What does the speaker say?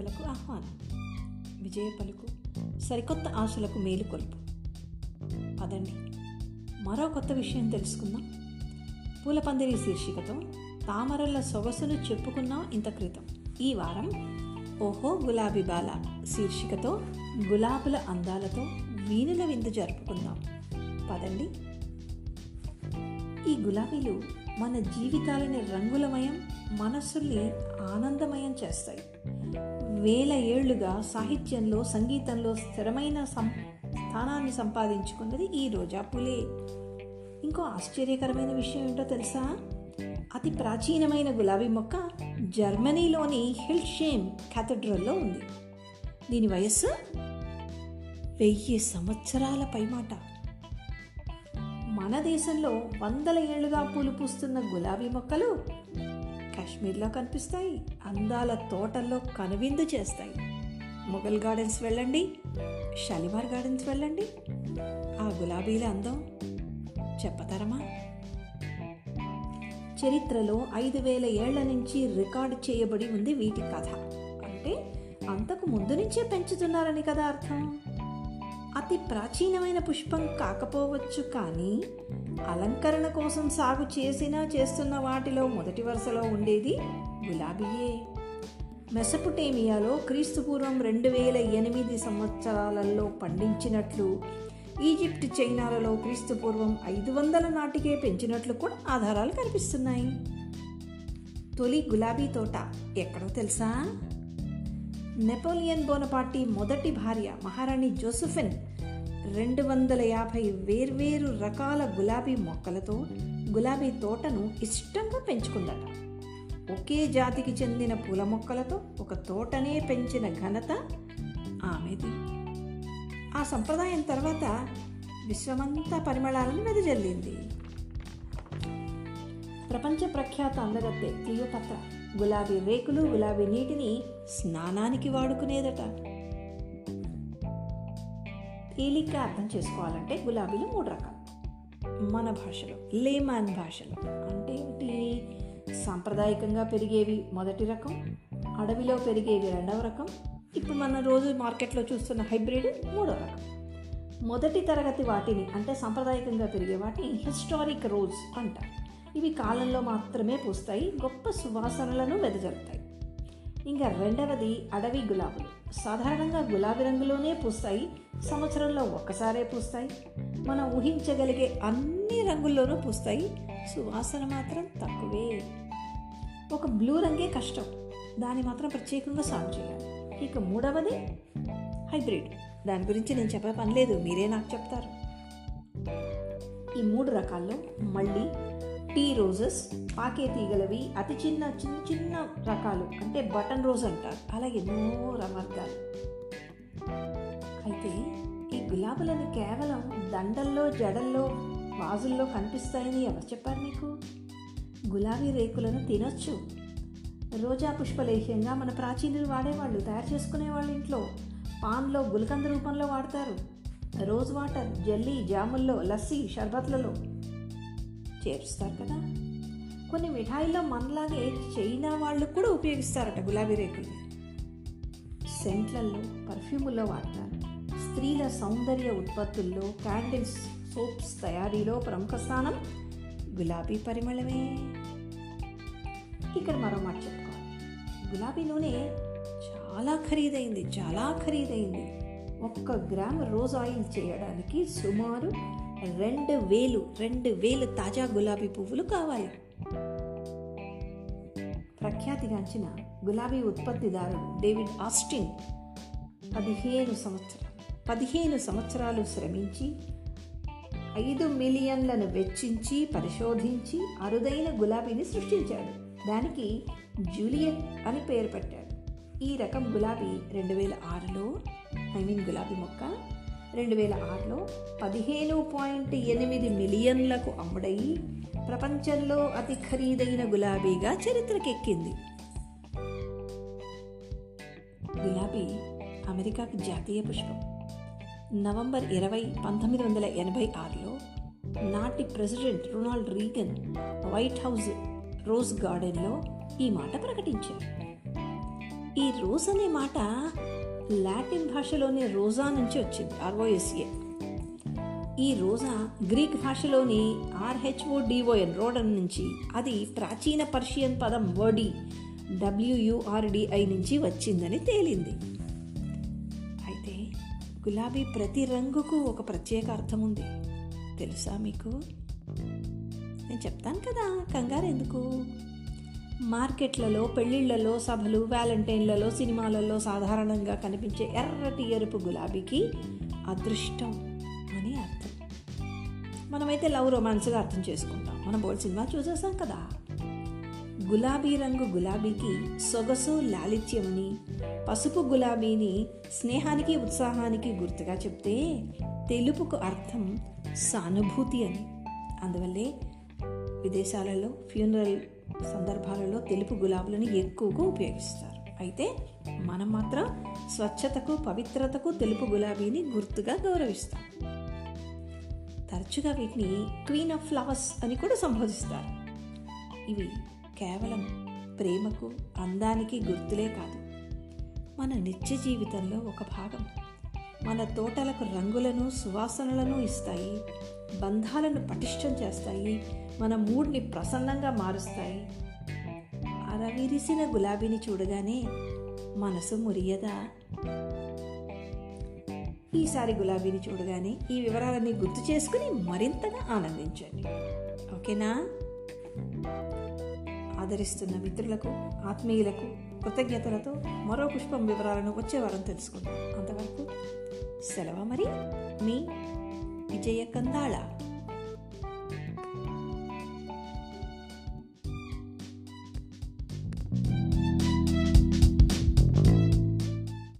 కవితలకు ఆహ్వానం. విజయ పలుకు సరికొత్త ఆశలకు మేలుకొల్పు పదండి. మరో కొత్త విషయం తెలుసుకుందాం. పూలపందిరి శీర్షికతో తామరల సొగసును చెప్పుకున్నాం ఇంత క్రితం ఈ వారం ఓహో గులాబీ బాల శీర్షికతో గులాబుల అందాలతో వీణుల విందు జరుపుకుందాం. పదండి. ఈ గులాబీలు మన జీవితాలని రంగులమయం మనస్సుల్ని ఆనందమయం చేస్తాయి. వేల ఏళ్ళుగా సాహిత్యంలో సంగీతంలో స్థిరమైన సం స్థానాన్ని సంపాదించుకున్నది ఈ రోజా పులే. ఇంకో ఆశ్చర్యకరమైన విషయం ఏంటో తెలుసా? అతి ప్రాచీనమైన గులాబీ మొక్క జర్మనీలోని హిల్షేమ్ క్యాథడ్రల్లో ఉంది. దీని వయస్సు? వెయ్యి సంవత్సరాల పైమాట. మన దేశంలో వందల ఏళ్ళుగా పూలు పూస్తున్న గులాబీ మొక్కలు కాశ్మీర్లో కనిపిస్తాయి. అందాల తోటల్లో కనువిందు చేస్తాయి. మొఘల్ గార్డెన్స్ వెళ్ళండి. షాలిమార్ గార్డెన్స్ వెళ్ళండి. ఆ గులాబీల అందం చెప్పతరమా? చరిత్రలో ఐదు వేల ఏళ్ళ నుంచి రికార్డ్ చేయబడి ఉంది వీటి కథ. అంటే అంతకు ముందు నుంచే పెంచుతున్నారని కదా అర్థం? అతి ప్రాచీనమైన పుష్పం కాకపోవచ్చు కానీ అలంకరణ కోసం సాగు చేసినా చేస్తున్న వాటిలో మొదటి వరుసలో ఉండేది గులాబీయే. మెసపుటేమియాలో క్రీస్తుపూర్వం రెండు వేల ఎనిమిది సంవత్సరాలలో పండించినట్లు ఈజిప్ట్ చైనాలలో క్రీస్తుపూర్వం ఐదు వందల నాటికే పెంచినట్లు కూడా ఆధారాలు కనిపిస్తున్నాయి. తొలి గులాబీ తోట ఎక్కడో తెలుసా? నెపోలియన్ బోనపార్టీ మొదటి భార్య మహారాణి జోసెఫిన్ రెండు వందల యాభై వేర్వేరు రకాల గులాబీ మొక్కలతో గులాబీ తోటను ఇష్టంగా పెంచుకుందట. ఒకే జాతికి చెందిన పూల మొక్కలతో ఒక తోటనే పెంచిన ఘనత ఆమెది. ఆ సంప్రదాయం తర్వాత విశ్వమంతా పరిమళాలను వెదజల్లింది. ప్రపంచ ప్రఖ్యాత అందగత్తె క్లియోపత్ర గులాబీ రేకులు గులాబీ నీటిని స్నానానికి వాడుకునేదట. తేలిగ్గా అర్థం చేసుకోవాలంటే గులాబీలు మూడు రకాలు. మన భాషలో లేమాన్ భాషలో అంటే ఏంటి? సాంప్రదాయకంగా పెరిగేవి మొదటి రకం అడవిలో పెరిగేవి రెండవ రకం ఇప్పుడు మన రోజు మార్కెట్లో చూస్తున్న హైబ్రిడ్ మూడో రకం. మొదటి తరగతి వాటిని అంటే సాంప్రదాయకంగా పెరిగే వాటిని హిస్టారిక్ రోజ్ అంటారు. ఇవి కాలంలో మాత్రమే పూస్తాయి గొప్ప సువాసనలను వెదజల్లుతాయి ఇంకా రెండవది అడవి గులాబులు. సాధారణంగా గులాబీ రంగులోనే పూస్తాయి సంవత్సరంలో ఒక్కసారే పూస్తాయి. మనం ఊహించగలిగే అన్ని రంగుల్లోనూ పూస్తాయి. సువాసన మాత్రం తక్కువే. ఒక బ్లూ రంగే కష్టం. దాన్ని మాత్రం ప్రత్యేకంగా సాగు చేయాలి. ఇక మూడవది హైబ్రిడ్. దాని గురించి నేను చెప్పే పని లేదు. మీరే నాకు చెప్తారు. ఈ మూడు రకాల్లో మళ్ళీ టీ రోజెస్ పాకే తీగలవి అతి చిన్న చిన్న చిన్న రకాలు. అంటే బటన్ రోజ్ అంటారు. అలాగే ఎన్నో రకాలు. అయితే ఈ గులాబీలను కేవలం దండల్లో జడల్లో వాజుల్లో కనిపిస్తాయని ఎవరు చెప్పారు మీకు గులాబీ రేకులను తినొచ్చు. రోజా పుష్పలేహ్యంగా మన ప్రాచీనులు వాడేవాళ్ళు తయారు చేసుకునేవాళ్ళు ఇంట్లో పాన్లో గులకంద రూపంలో వాడతారు. రోజ్ వాటర్ జల్లీ జాముల్లో లస్సీ షర్బత్లలో చేర్చుతారు కదా? కొన్ని మిఠాయిల్లో మనలాగే చైనా వాళ్ళు కూడా ఉపయోగిస్తారట గులాబీ రేకులు సెంట్లలో పర్ఫ్యూముల్లో వాడతారు. స్త్రీల సౌందర్య ఉత్పత్తుల్లో క్యాండిల్స్ సోప్స్ తయారీలో ప్రముఖ స్థానం గులాబీ పరిమళమే. ఇక్కడ మరో మాట చెప్పుకోవాలి. గులాబీ నూనె చాలా ఖరీదైంది చాలా ఖరీదైంది. ఒక్క గ్రామ్ రోజ్ ఆయిల్ చేయడానికి సుమారు రెండు వేలు రెండు వేలు తాజా గులాబీ పువ్వులు కావాలి. ప్రఖ్యాతిగాంచిన గులాబీ ఉత్పత్తిదారుడు డేవిడ్ ఆస్టిన్ పదిహేను సంవత్సరాలు పదిహేను సంవత్సరాలు శ్రమించి ఐదు మిలియన్లను వెచ్చించి పరిశోధించి అరుదైన గులాబీని సృష్టించాడు. దానికి జూలియట్ అని పేరు పెట్టాడు. ఈ రకం గులాబీ రెండు వేల ఆరులో ఐ మీన్ గులాబీ మొక్క రెండు వేల ఆరులో పదిహేను పాయింట్ ఎనిమిది మిలియన్లకు అమ్ముడయి ప్రపంచంలో అతి ఖరీదైన గులాబీగా చరిత్రకెక్కింది. గులాబీ అమెరికాకు జాతీయ పుష్పం. నవంబర్ ఇరవై పంతొమ్మిది వందల ఎనభై ఆరులో నాటి president Ronald Reagan White House rose గార్డెన్లో ఈ మాట ప్రకటించారు. ఈ రోజ్ అనే మాట లాటిన్ భాషలోని రోజా నుంచి వచ్చింది ఆర్ఓఎస్ఏ ఈ రోజా గ్రీక్ భాషలోని ఆర్హెచ్ఓ డిఓఎన్ రోడన్ నుంచి అది ప్రాచీన పర్షియన్ పదం వర్డి డబ్ల్యూయుఆర్డిఐ నుంచి వచ్చిందని తేలింది. గులాబీ ప్రతి రంగుకు ఒక ప్రత్యేక అర్థం ఉంది. తెలుసా మీకు? నేను చెప్తాను కదా కంగారు ఎందుకు? మార్కెట్లలో పెళ్ళిళ్ళలో సభలు వ్యాలంటైన్లలో సినిమాలలో సాధారణంగా కనిపించే ఎర్రటి ఎరుపు గులాబీకి అదృష్టం అని అర్థం. మనమైతే లవ్ రొమాన్స్గా అర్థం చేసుకుంటాం. మనం బోల్డ్ సినిమా చూసేసాం కదా. గులాబీ రంగు గులాబీకి సొగసు లాలిత్యమని పసుపు గులాబీని స్నేహానికి ఉత్సాహానికి గుర్తుగా చెప్తే తెలుపుకు అర్థం సానుభూతి అని. అందువల్లే విదేశాలలో ఫ్యూనరల్ సందర్భాలలో తెలుపు గులాబీలను ఎక్కువగా ఉపయోగిస్తారు. అయితే మనం మాత్రం స్వచ్ఛతకు పవిత్రతకు తెలుపు గులాబీని గుర్తుగా గౌరవిస్తాం. తరచుగా వీటిని క్వీన్ ఆఫ్ ఫ్లవర్స్ అని కూడా సంబోధిస్తారు. ఇవి కేవలం ప్రేమకు అందానికి గుర్తులే కాదు. మన నిత్య జీవితంలో ఒక భాగం. మన తోటలకు రంగులను సువాసనలను ఇస్తాయి. బంధాలను పటిష్టం చేస్తాయి. మన మూడ్ని ప్రసన్నంగా మారుస్తాయి. అరవిరిసిన గులాబీని చూడగానే మనసు మురియదా? ఈసారి గులాబీని చూడగానే ఈ వివరాలన్నీ గుర్తు చేసుకుని మరింతగా ఆనందించండి. ఓకేనా? ఆదరిస్తున్న మిత్రులకు ఆత్మీయులకు కృతజ్ఞతలతో మరో పుష్పం వివరాలను వచ్చే వారం తెలుసుకుందాం. అంతవరకు సెలవు మరి మీ విజయ కందాళ